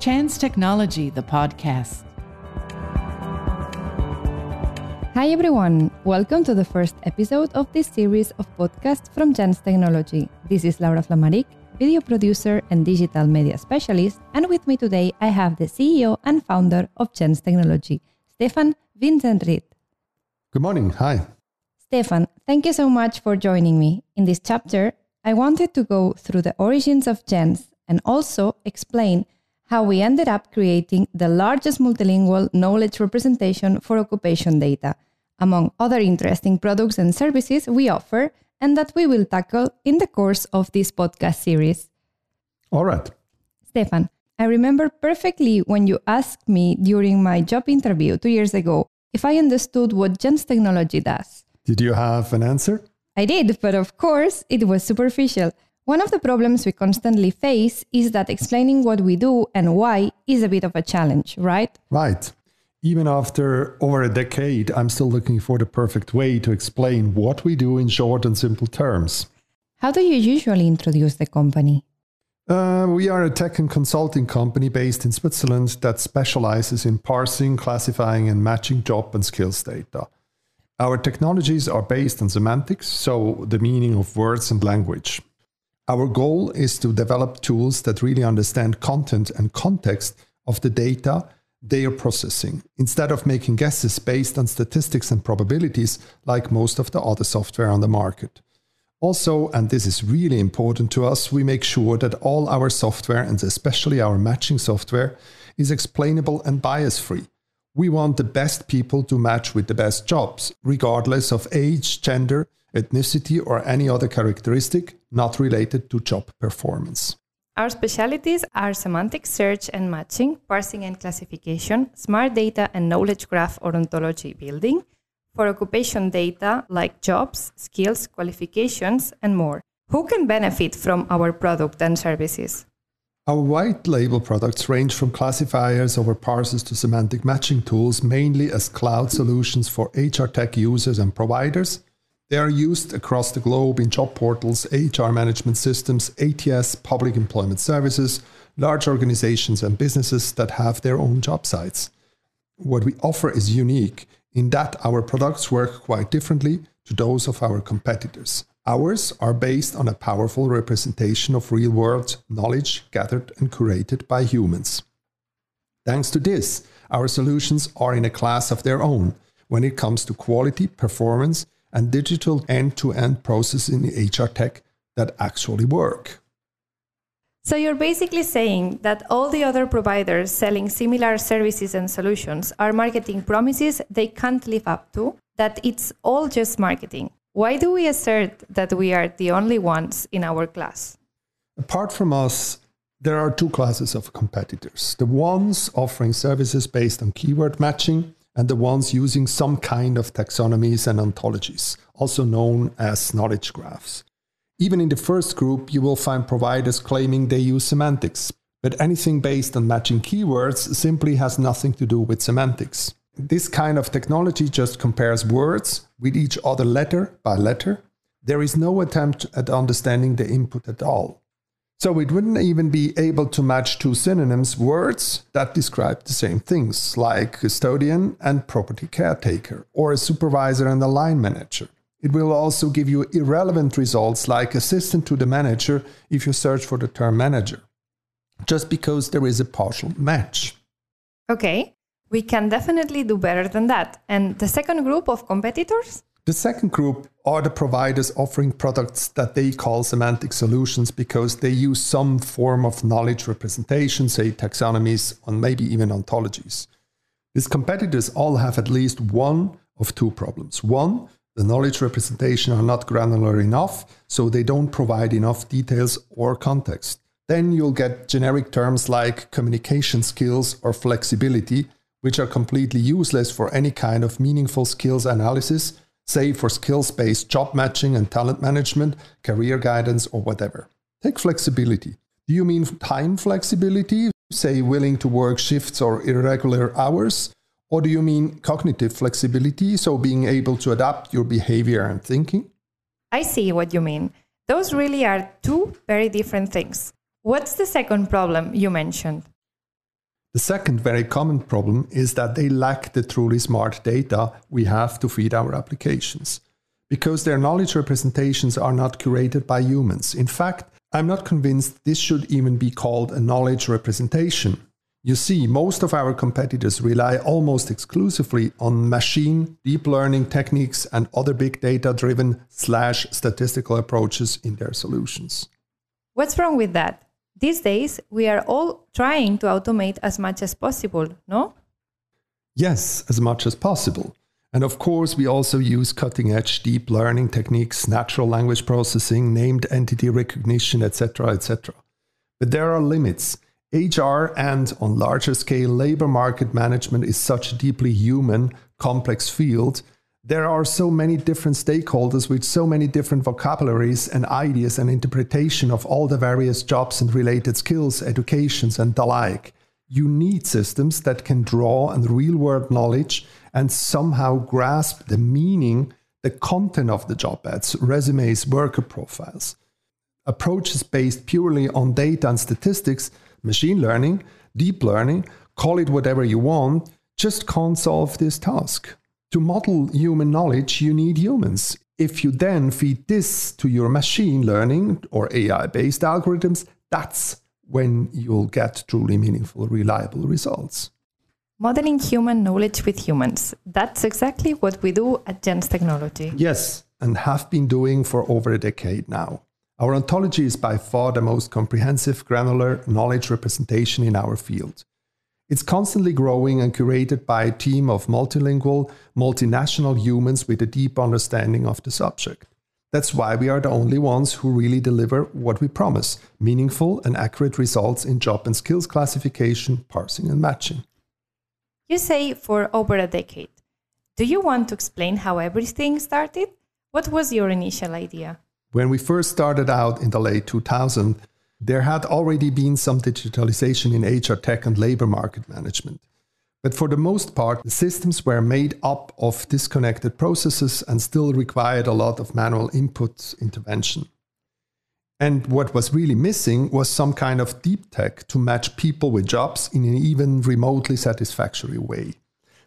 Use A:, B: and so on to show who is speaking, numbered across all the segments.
A: JANZZ.technology, the podcast.
B: Hi, everyone. Welcome to the first episode of this series of podcasts from JANZZ.technology. This is Laura Flamaric, video producer and digital media specialist. And with me today, I have the CEO and founder of JANZZ.technology, Stefan Winzenried.
C: Good morning. Hi.
B: Stefan, thank you so much for joining me. In this chapter, I wanted to go through the origins of JANZZ and also explain how we ended up creating the largest multilingual knowledge representation for occupation data, among other interesting products and services we offer and that we will tackle in the course of this podcast series.
C: All right.
B: Stefan, I remember perfectly when you asked me during my job interview two years ago if I understood what JANZZ.technology does.
C: Did you have an answer?
B: I did, but of course, it was superficial. One of the problems we constantly face is that explaining what we do and why is a bit of a challenge, right?
C: Right. Even after over a decade, I'm still looking for the perfect way to explain what we do in short and simple terms.
B: How do you usually introduce the company?
C: Uh, we are a tech and consulting company based in Switzerland that specializes in parsing, classifying, and matching job and skills data. Our technologies are based on semantics, so the meaning of words and language. Our goal is to develop tools that really understand content and context of the data they are processing, instead of making guesses based on statistics and probabilities like most of the other software on the market. Also, and this is really important to us, we make sure that all our software, and especially our matching software, is explainable and bias free we want the best people to match with the best jobs, regardless of age, gender, ethnicity, or any other characteristic not related to job performance.
B: Our specialties are semantic search and matching, parsing and classification, smart data and knowledge graph or ontology building, for occupation data like jobs, skills, qualifications, and more. Who can benefit from our product and services?
C: Our white label products range from classifiers over parsers to semantic matching tools, mainly as cloud solutions for HR tech users and providers. They are used across the globe in job portals, HR management systems, ATS, public employment services, large organizations, and businesses that have their own job sites. What we offer is unique in that our products work quite differently to those of our competitors. Ours are based on a powerful representation of real world knowledge gathered and curated by humans. Thanks to this, our solutions are in a class of their own when it comes to quality, performance, and digital end to end processes in HR tech that actually work.
B: So, you're basically saying that all the other providers selling similar services and solutions are marketing promises they can't live up to, that it's all just marketing. Why do we assert that we are the only ones in our class?
C: Apart from us, there are two classes of competitors the ones offering services based on keyword matching, and the ones using some kind of taxonomies and ontologies, also known as knowledge graphs. Even in the first group, you will find providers claiming they use semantics, but anything based on matching keywords simply has nothing to do with semantics. This kind of technology just compares words with each other letter by letter. There is no attempt at understanding the input at all. So it wouldn't even be able to match two synonyms words that describe the same things, like custodian and property caretaker, or a supervisor and a line manager. It will also give you irrelevant results like assistant to the manager if you search for the term manager, just because there is a partial match.
B: Okay, we can definitely do better than that. And the second group of competitors?
C: The second group are the providers offering products that they call semantic solutions because they use some form of knowledge representation, say taxonomies, and maybe even ontologies. These competitors all have at least one of two problems. One, the knowledge representation are not granular enough, so they don't provide enough details or context. Then you'll get generic terms like communication skills or flexibility which are completely useless for any kind of meaningful skills analysis, say for skills based job matching and talent management, career guidance, or whatever. Take flexibility. Do you mean time flexibility, say willing to work shifts or irregular hours? Or do you mean cognitive flexibility, so being able to adapt your behavior and thinking?
B: I see what you mean. Those really are two very different things. What's the second problem you mentioned?
C: The second very common problem is that they lack the truly smart data we have to feed our applications. Because their knowledge representations are not curated by humans. In fact, I'm not convinced this should even be called a knowledge representation. You see, most of our competitors rely almost exclusively on machine, deep learning techniques, and other big data driven slash statistical approaches in their solutions.
B: What's wrong with that? These days, we are all trying to automate as much as possible, no?
C: Yes, as much as possible. And of course, we also use cutting edge deep learning techniques, natural language processing, named entity recognition, etc., etc. But there are limits. HR and, on larger scale, labor market management is such a deeply human, complex field. There are so many different stakeholders with so many different vocabularies and ideas and interpretation of all the various jobs and related skills, educations, and the like. You need systems that can draw on real world knowledge and somehow grasp the meaning, the content of the job ads, resumes, worker profiles. Approaches based purely on data and statistics, machine learning, deep learning, call it whatever you want, just can't solve this task. To model human knowledge, you need humans. If you then feed this to your machine learning or AI based algorithms, that's when you'll get truly meaningful, reliable results.
B: Modeling human knowledge with humans. That's exactly what we do at JANZZ.technology.
C: Yes, and have been doing for over a decade now. Our ontology is by far the most comprehensive, granular knowledge representation in our field. It's constantly growing and curated by a team of multilingual, multinational humans with a deep understanding of the subject. That's why we are the only ones who really deliver what we promise meaningful and accurate results in job and skills classification, parsing, and matching.
B: You say for over a decade. Do you want to explain how everything started? What was your initial idea?
C: When we first started out in the late 2000s, there had already been some digitalization in HR tech and labor market management. But for the most part, the systems were made up of disconnected processes and still required a lot of manual input intervention. And what was really missing was some kind of deep tech to match people with jobs in an even remotely satisfactory way.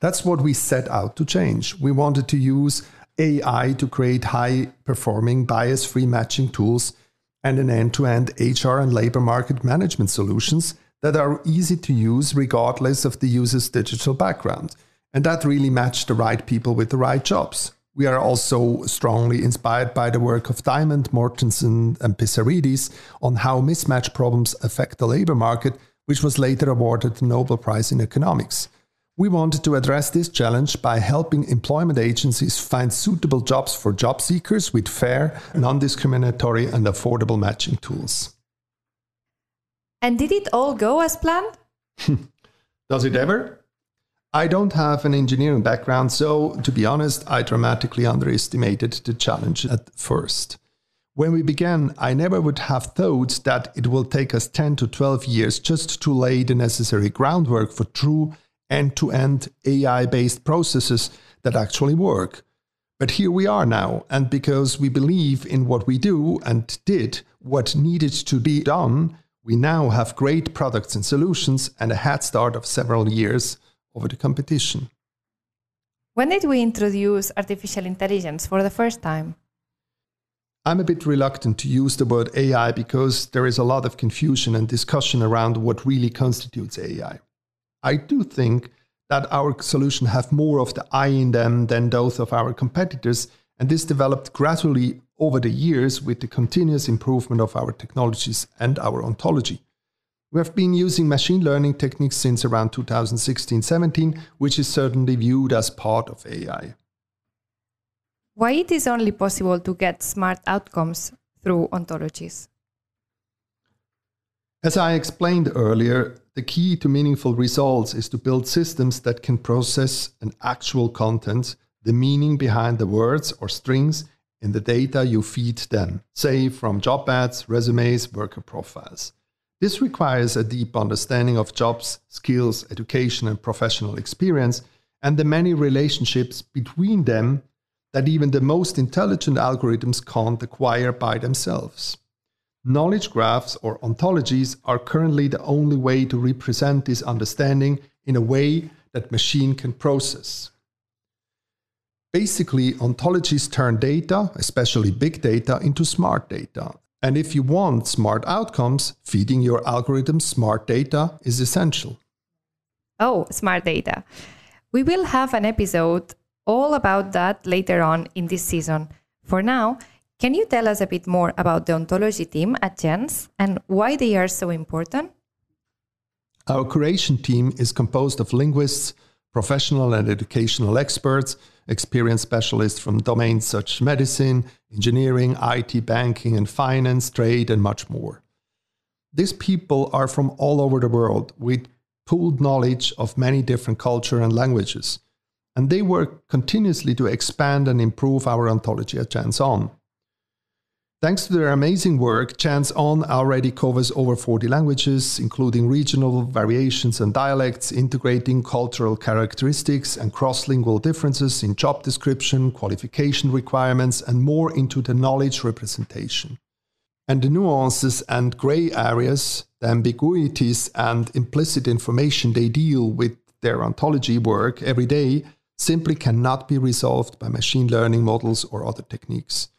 C: That's what we set out to change. We wanted to use AI to create high performing, bias free matching tools and an end to end HR and labor market management solutions that are easy to use regardless of the user's digital background. And that really matched the right people with the right jobs. We are also strongly inspired by the work of Diamond, Mortensen, and Pissarides on how mismatch problems affect the labor market, which was later awarded the Nobel Prize in Economics. We wanted to address this challenge by helping employment agencies find suitable jobs for job seekers with fair, non discriminatory, and affordable matching tools.
B: And did it all go as planned?
C: Does it ever? I don't have an engineering background, so to be honest, I dramatically underestimated the challenge at first. When we began, I never would have thought that it will take us 10 to 12 years just to lay the necessary groundwork for true end to end AI based processes that actually work. But here we are now, and because we believe in what we do and did what needed to be done, we now have great products and solutions and a head start of several years over the competition.
B: When did we introduce artificial intelligence for the first time?
C: I'm a bit reluctant to use the word AI because there is a lot of confusion and discussion around what really constitutes AI. I do think that our solution have more of the I in them than those of our competitors, and this developed gradually over the years with the continuous improvement of our technologies and our ontology. We have been using machine learning techniques since around 2016 17, which is certainly viewed as part of AI.
B: Why it is only possible to get smart outcomes through ontologies?
C: As I explained earlier, the key to meaningful results is to build systems that can process an actual content, the meaning behind the words or strings in the data you feed them, say from job ads, resumes, worker profiles. This requires a deep understanding of jobs, skills, education, and professional experience, and the many relationships between them that even the most intelligent algorithms can't acquire by themselves. Knowledge graphs or ontologies are currently the only way to represent this understanding in a way that machine can process. Basically, ontologies turn data, especially big data, into smart data. And if you want smart outcomes, feeding your algorithm smart data is essential.
B: Oh, smart data. We will have an episode all about that later on in this season. For now, can you tell us a bit more about the ontology team at JANZZ and why they are so important?
C: Our curation team is composed of linguists, professional and educational experts, experienced specialists from domains such as medicine, engineering, IT, banking, and finance, trade, and much more. These people are from all over the world with pooled knowledge of many different cultures and languages, and they work continuously to expand and improve our ontology at JANZZon. Thanks to their amazing work, JANZZon already covers over 40 languages, including regional variations and dialects, integrating cultural characteristics and cross lingual differences in job description, qualification requirements, and more into the knowledge representation. And the nuances and gray areas, the ambiguities and implicit information they deal with their ontology work every day simply cannot be resolved by machine learning models or other techniques.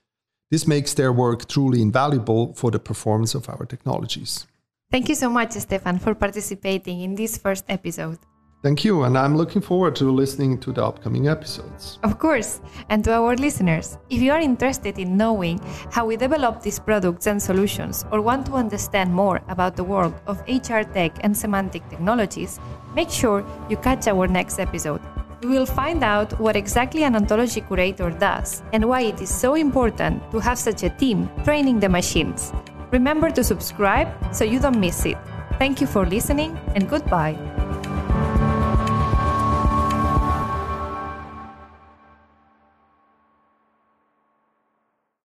C: This makes their work truly invaluable for the performance of our technologies.
B: Thank you so much, Stefan, for participating in this first episode.
C: Thank you, and I'm looking forward to listening to the upcoming episodes.
B: Of course, and to our listeners, if you are interested in knowing how we develop these products and solutions or want to understand more about the world of HR tech and semantic technologies, make sure you catch our next episode we will find out what exactly an ontology curator does and why it is so important to have such a team training the machines. Remember to subscribe so you don't miss it. Thank you for listening and goodbye.